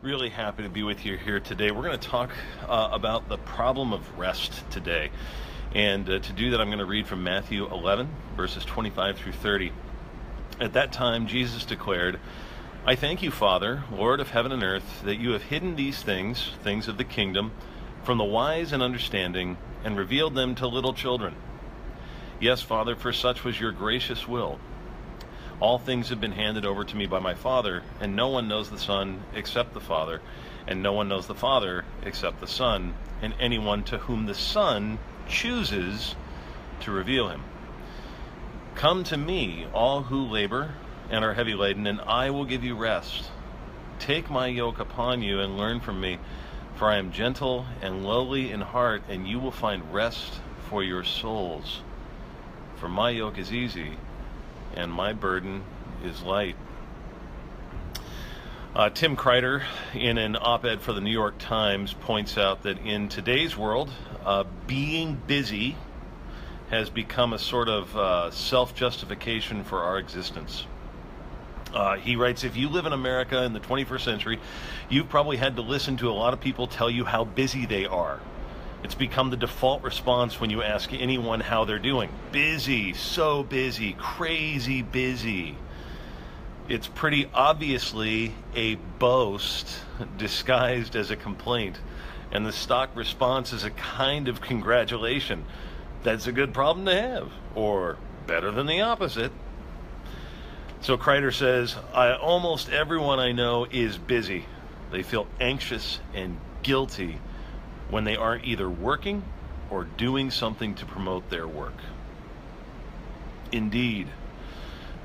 Really happy to be with you here today. We're going to talk uh, about the problem of rest today. And uh, to do that, I'm going to read from Matthew 11, verses 25 through 30. At that time, Jesus declared, I thank you, Father, Lord of heaven and earth, that you have hidden these things, things of the kingdom, from the wise and understanding, and revealed them to little children. Yes, Father, for such was your gracious will. All things have been handed over to me by my Father, and no one knows the Son except the Father, and no one knows the Father except the Son, and anyone to whom the Son chooses to reveal him. Come to me, all who labor and are heavy laden, and I will give you rest. Take my yoke upon you and learn from me, for I am gentle and lowly in heart, and you will find rest for your souls. For my yoke is easy and my burden is light. Uh, Tim Kreider, in an op ed for the New York Times, points out that in today's world, uh, being busy has become a sort of uh, self justification for our existence. Uh, he writes If you live in America in the 21st century, you've probably had to listen to a lot of people tell you how busy they are. It's become the default response when you ask anyone how they're doing. Busy, so busy, crazy busy. It's pretty obviously a boast disguised as a complaint, and the stock response is a kind of congratulation. That's a good problem to have, or better than the opposite. So Kreider says, I, almost everyone I know is busy. They feel anxious and guilty when they aren't either working or doing something to promote their work. Indeed,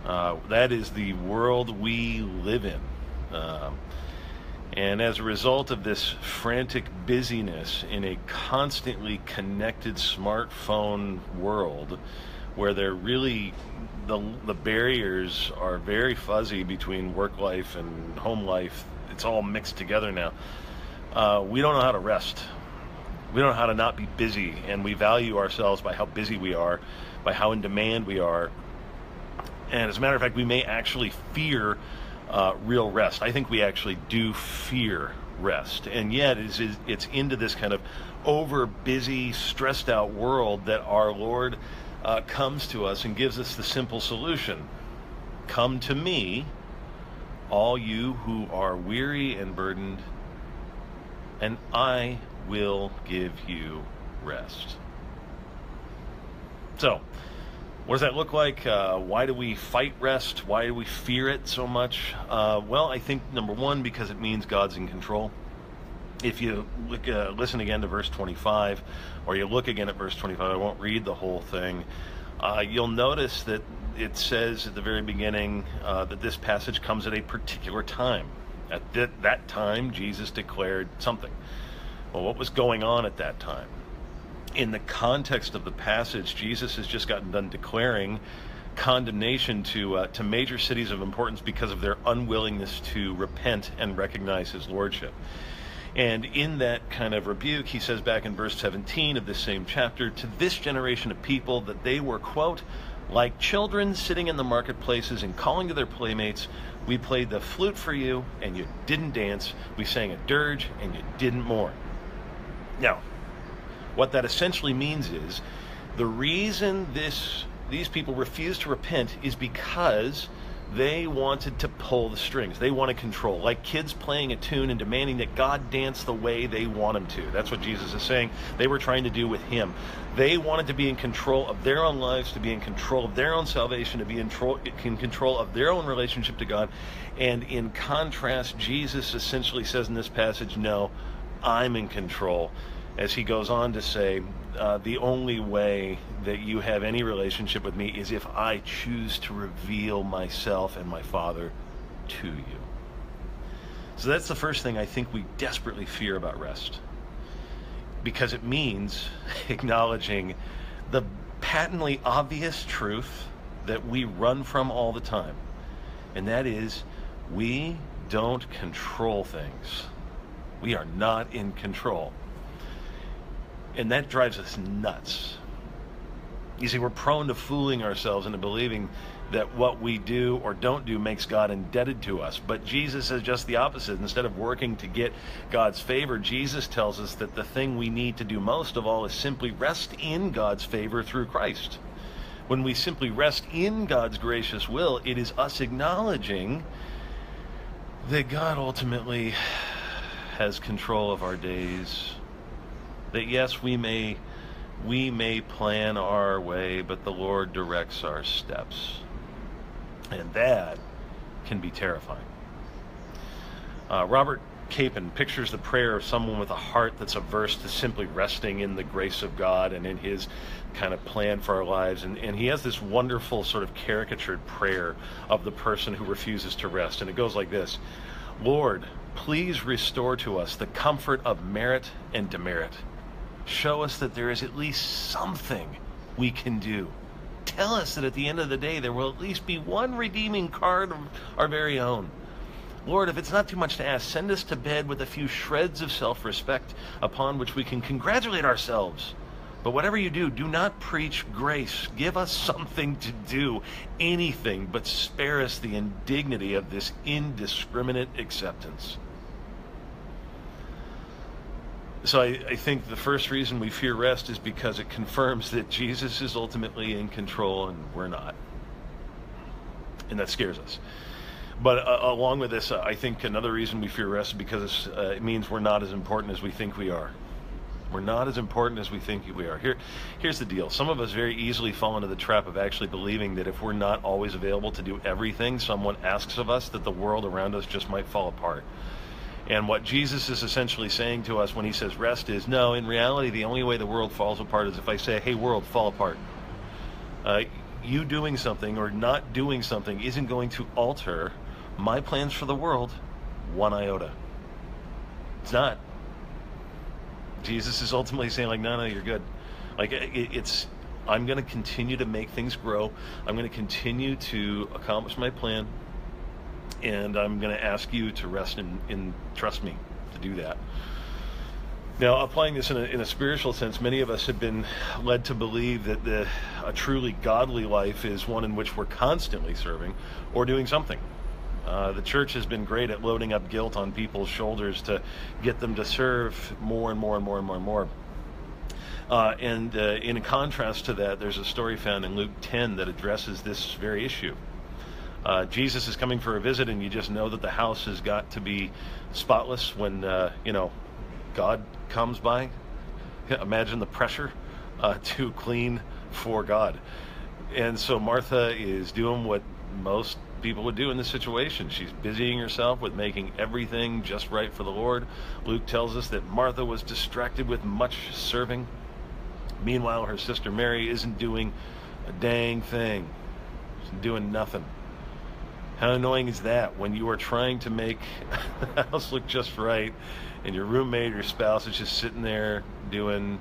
uh, that is the world we live in. Uh, and as a result of this frantic busyness in a constantly connected smartphone world, where there really the the barriers are very fuzzy between work life and home life. It's all mixed together now. Uh, we don't know how to rest we don't know how to not be busy, and we value ourselves by how busy we are, by how in demand we are. And as a matter of fact, we may actually fear uh, real rest. I think we actually do fear rest, and yet it's, it's into this kind of over busy, stressed out world that our Lord uh, comes to us and gives us the simple solution Come to me, all you who are weary and burdened, and I will give you rest. So, what does that look like? Uh, why do we fight rest? Why do we fear it so much? Uh, well, I think number one, because it means God's in control. If you look, uh, listen again to verse 25, or you look again at verse 25, I won't read the whole thing. Uh, you'll notice that it says at the very beginning uh, that this passage comes at a particular time. At th- that time, Jesus declared something. Well, what was going on at that time? In the context of the passage, Jesus has just gotten done declaring condemnation to uh, to major cities of importance because of their unwillingness to repent and recognize His lordship. And in that kind of rebuke, he says back in verse 17 of this same chapter, to this generation of people that they were, quote, like children sitting in the marketplaces and calling to their playmates, we played the flute for you and you didn't dance. We sang a dirge and you didn't mourn. Now, what that essentially means is the reason this these people refuse to repent is because they wanted to pull the strings. They want to control, like kids playing a tune and demanding that God dance the way they want him to. That's what Jesus is saying. They were trying to do with him. They wanted to be in control of their own lives, to be in control of their own salvation, to be in, tro- in control of their own relationship to God. And in contrast, Jesus essentially says in this passage, no, I'm in control. As he goes on to say, uh, the only way that you have any relationship with me is if I choose to reveal myself and my Father to you. So that's the first thing I think we desperately fear about rest. Because it means acknowledging the patently obvious truth that we run from all the time. And that is, we don't control things. We are not in control. And that drives us nuts. You see, we're prone to fooling ourselves into believing that what we do or don't do makes God indebted to us. But Jesus is just the opposite. Instead of working to get God's favor, Jesus tells us that the thing we need to do most of all is simply rest in God's favor through Christ. When we simply rest in God's gracious will, it is us acknowledging that God ultimately has control of our days. That yes, we may we may plan our way, but the Lord directs our steps. And that can be terrifying. Uh, Robert Capon pictures the prayer of someone with a heart that's averse to simply resting in the grace of God and in His kind of plan for our lives. And, and he has this wonderful sort of caricatured prayer of the person who refuses to rest. And it goes like this Lord, please restore to us the comfort of merit and demerit. Show us that there is at least something we can do. Tell us that at the end of the day, there will at least be one redeeming card of our very own. Lord, if it's not too much to ask, send us to bed with a few shreds of self respect upon which we can congratulate ourselves. But whatever you do, do not preach grace. Give us something to do, anything, but spare us the indignity of this indiscriminate acceptance. So I, I, think the first reason we fear rest is because it confirms that Jesus is ultimately in control and we're not. And that scares us. But uh, along with this, uh, I think another reason we fear rest is because uh, it means we're not as important as we think we are. We're not as important as we think we are. Here, here's the deal. Some of us very easily fall into the trap of actually believing that if we're not always available to do everything someone asks of us, that the world around us just might fall apart. And what Jesus is essentially saying to us when he says rest is no, in reality, the only way the world falls apart is if I say, hey, world, fall apart. Uh, you doing something or not doing something isn't going to alter my plans for the world one iota. It's not. Jesus is ultimately saying, like, no, no, you're good. Like, it, it's, I'm going to continue to make things grow. I'm going to continue to accomplish my plan and I'm going to ask you to rest in trust me to do that. Now, applying this in a, in a, spiritual sense, many of us have been led to believe that the, a truly godly life is one in which we're constantly serving or doing something. Uh, the church has been great at loading up guilt on people's shoulders to get them to serve more and more and more and more and more. Uh, and uh, in contrast to that, there's a story found in Luke 10 that addresses this very issue uh, Jesus is coming for a visit, and you just know that the house has got to be spotless when uh, you know God comes by. Imagine the pressure uh, to clean for God, and so Martha is doing what most people would do in this situation. She's busying herself with making everything just right for the Lord. Luke tells us that Martha was distracted with much serving. Meanwhile, her sister Mary isn't doing a dang thing. She's doing nothing. How annoying is that when you are trying to make the house look just right and your roommate or your spouse is just sitting there doing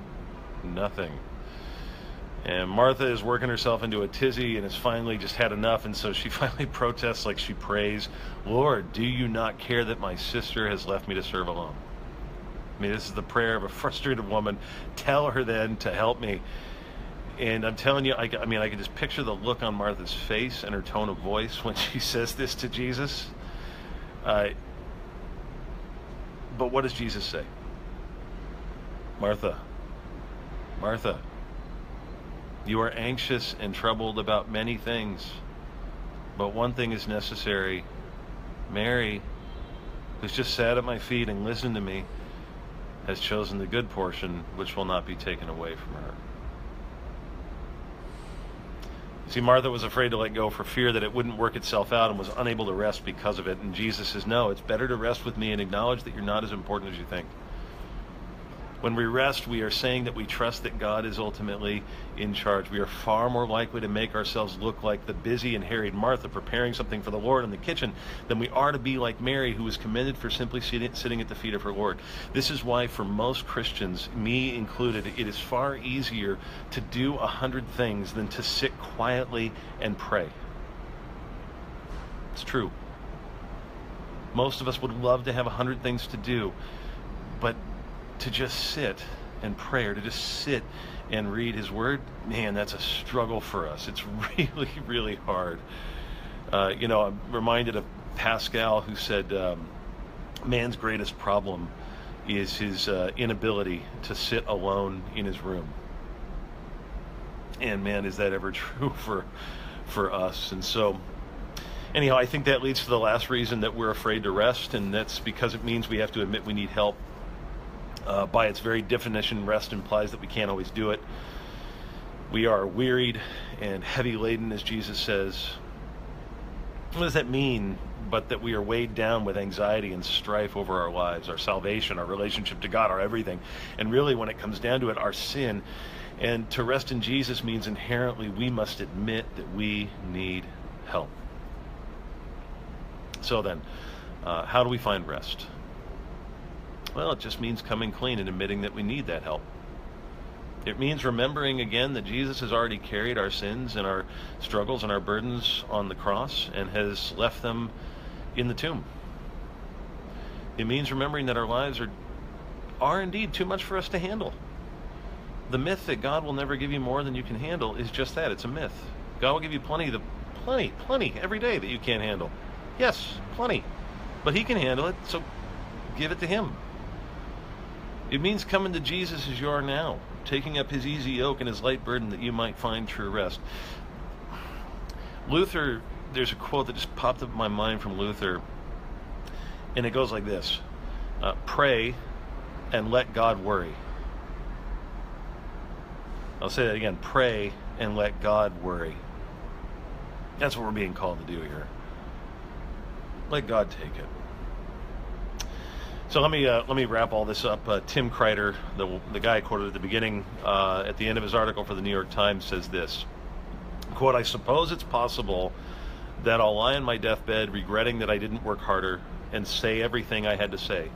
nothing? And Martha is working herself into a tizzy and has finally just had enough. And so she finally protests, like she prays, Lord, do you not care that my sister has left me to serve alone? I mean, this is the prayer of a frustrated woman. Tell her then to help me. And I'm telling you, I, I mean, I can just picture the look on Martha's face and her tone of voice when she says this to Jesus. Uh, but what does Jesus say? Martha, Martha, you are anxious and troubled about many things, but one thing is necessary. Mary, who's just sat at my feet and listened to me, has chosen the good portion which will not be taken away from her. See, Martha was afraid to let go for fear that it wouldn't work itself out and was unable to rest because of it. And Jesus says, No, it's better to rest with me and acknowledge that you're not as important as you think. When we rest, we are saying that we trust that God is ultimately in charge. We are far more likely to make ourselves look like the busy and harried Martha preparing something for the Lord in the kitchen than we are to be like Mary, who was commended for simply sitting at the feet of her Lord. This is why, for most Christians, me included, it is far easier to do a hundred things than to sit quietly and pray. It's true. Most of us would love to have a hundred things to do, but to just sit and prayer, to just sit and read His Word, man, that's a struggle for us. It's really, really hard. Uh, you know, I'm reminded of Pascal who said, um, man's greatest problem is his uh, inability to sit alone in his room. And man, is that ever true for for us? And so, anyhow, I think that leads to the last reason that we're afraid to rest, and that's because it means we have to admit we need help. Uh, by its very definition, rest implies that we can't always do it. We are wearied and heavy laden, as Jesus says. What does that mean? But that we are weighed down with anxiety and strife over our lives, our salvation, our relationship to God, our everything. And really, when it comes down to it, our sin. And to rest in Jesus means inherently we must admit that we need help. So then, uh, how do we find rest? Well, it just means coming clean and admitting that we need that help. It means remembering again that Jesus has already carried our sins and our struggles and our burdens on the cross and has left them in the tomb. It means remembering that our lives are are indeed too much for us to handle. The myth that God will never give you more than you can handle is just that, it's a myth. God will give you plenty the plenty, plenty every day that you can't handle. Yes, plenty. But he can handle it, so give it to him. It means coming to Jesus as you are now, taking up his easy yoke and his light burden that you might find true rest. Luther, there's a quote that just popped up in my mind from Luther, and it goes like this uh, Pray and let God worry. I'll say that again pray and let God worry. That's what we're being called to do here. Let God take it. So let me uh, let me wrap all this up. Uh, Tim Kreider, the the guy I quoted at the beginning, uh, at the end of his article for the New York Times, says this: "Quote: I suppose it's possible that I'll lie on my deathbed regretting that I didn't work harder and say everything I had to say.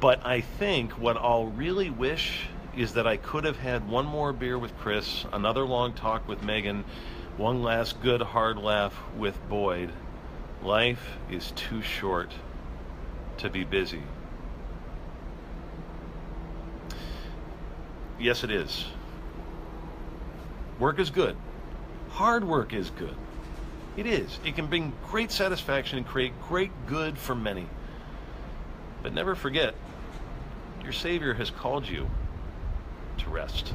But I think what I'll really wish is that I could have had one more beer with Chris, another long talk with Megan, one last good hard laugh with Boyd. Life is too short to be busy. Yes, it is. Work is good. Hard work is good. It is. It can bring great satisfaction and create great good for many. But never forget, your Savior has called you to rest.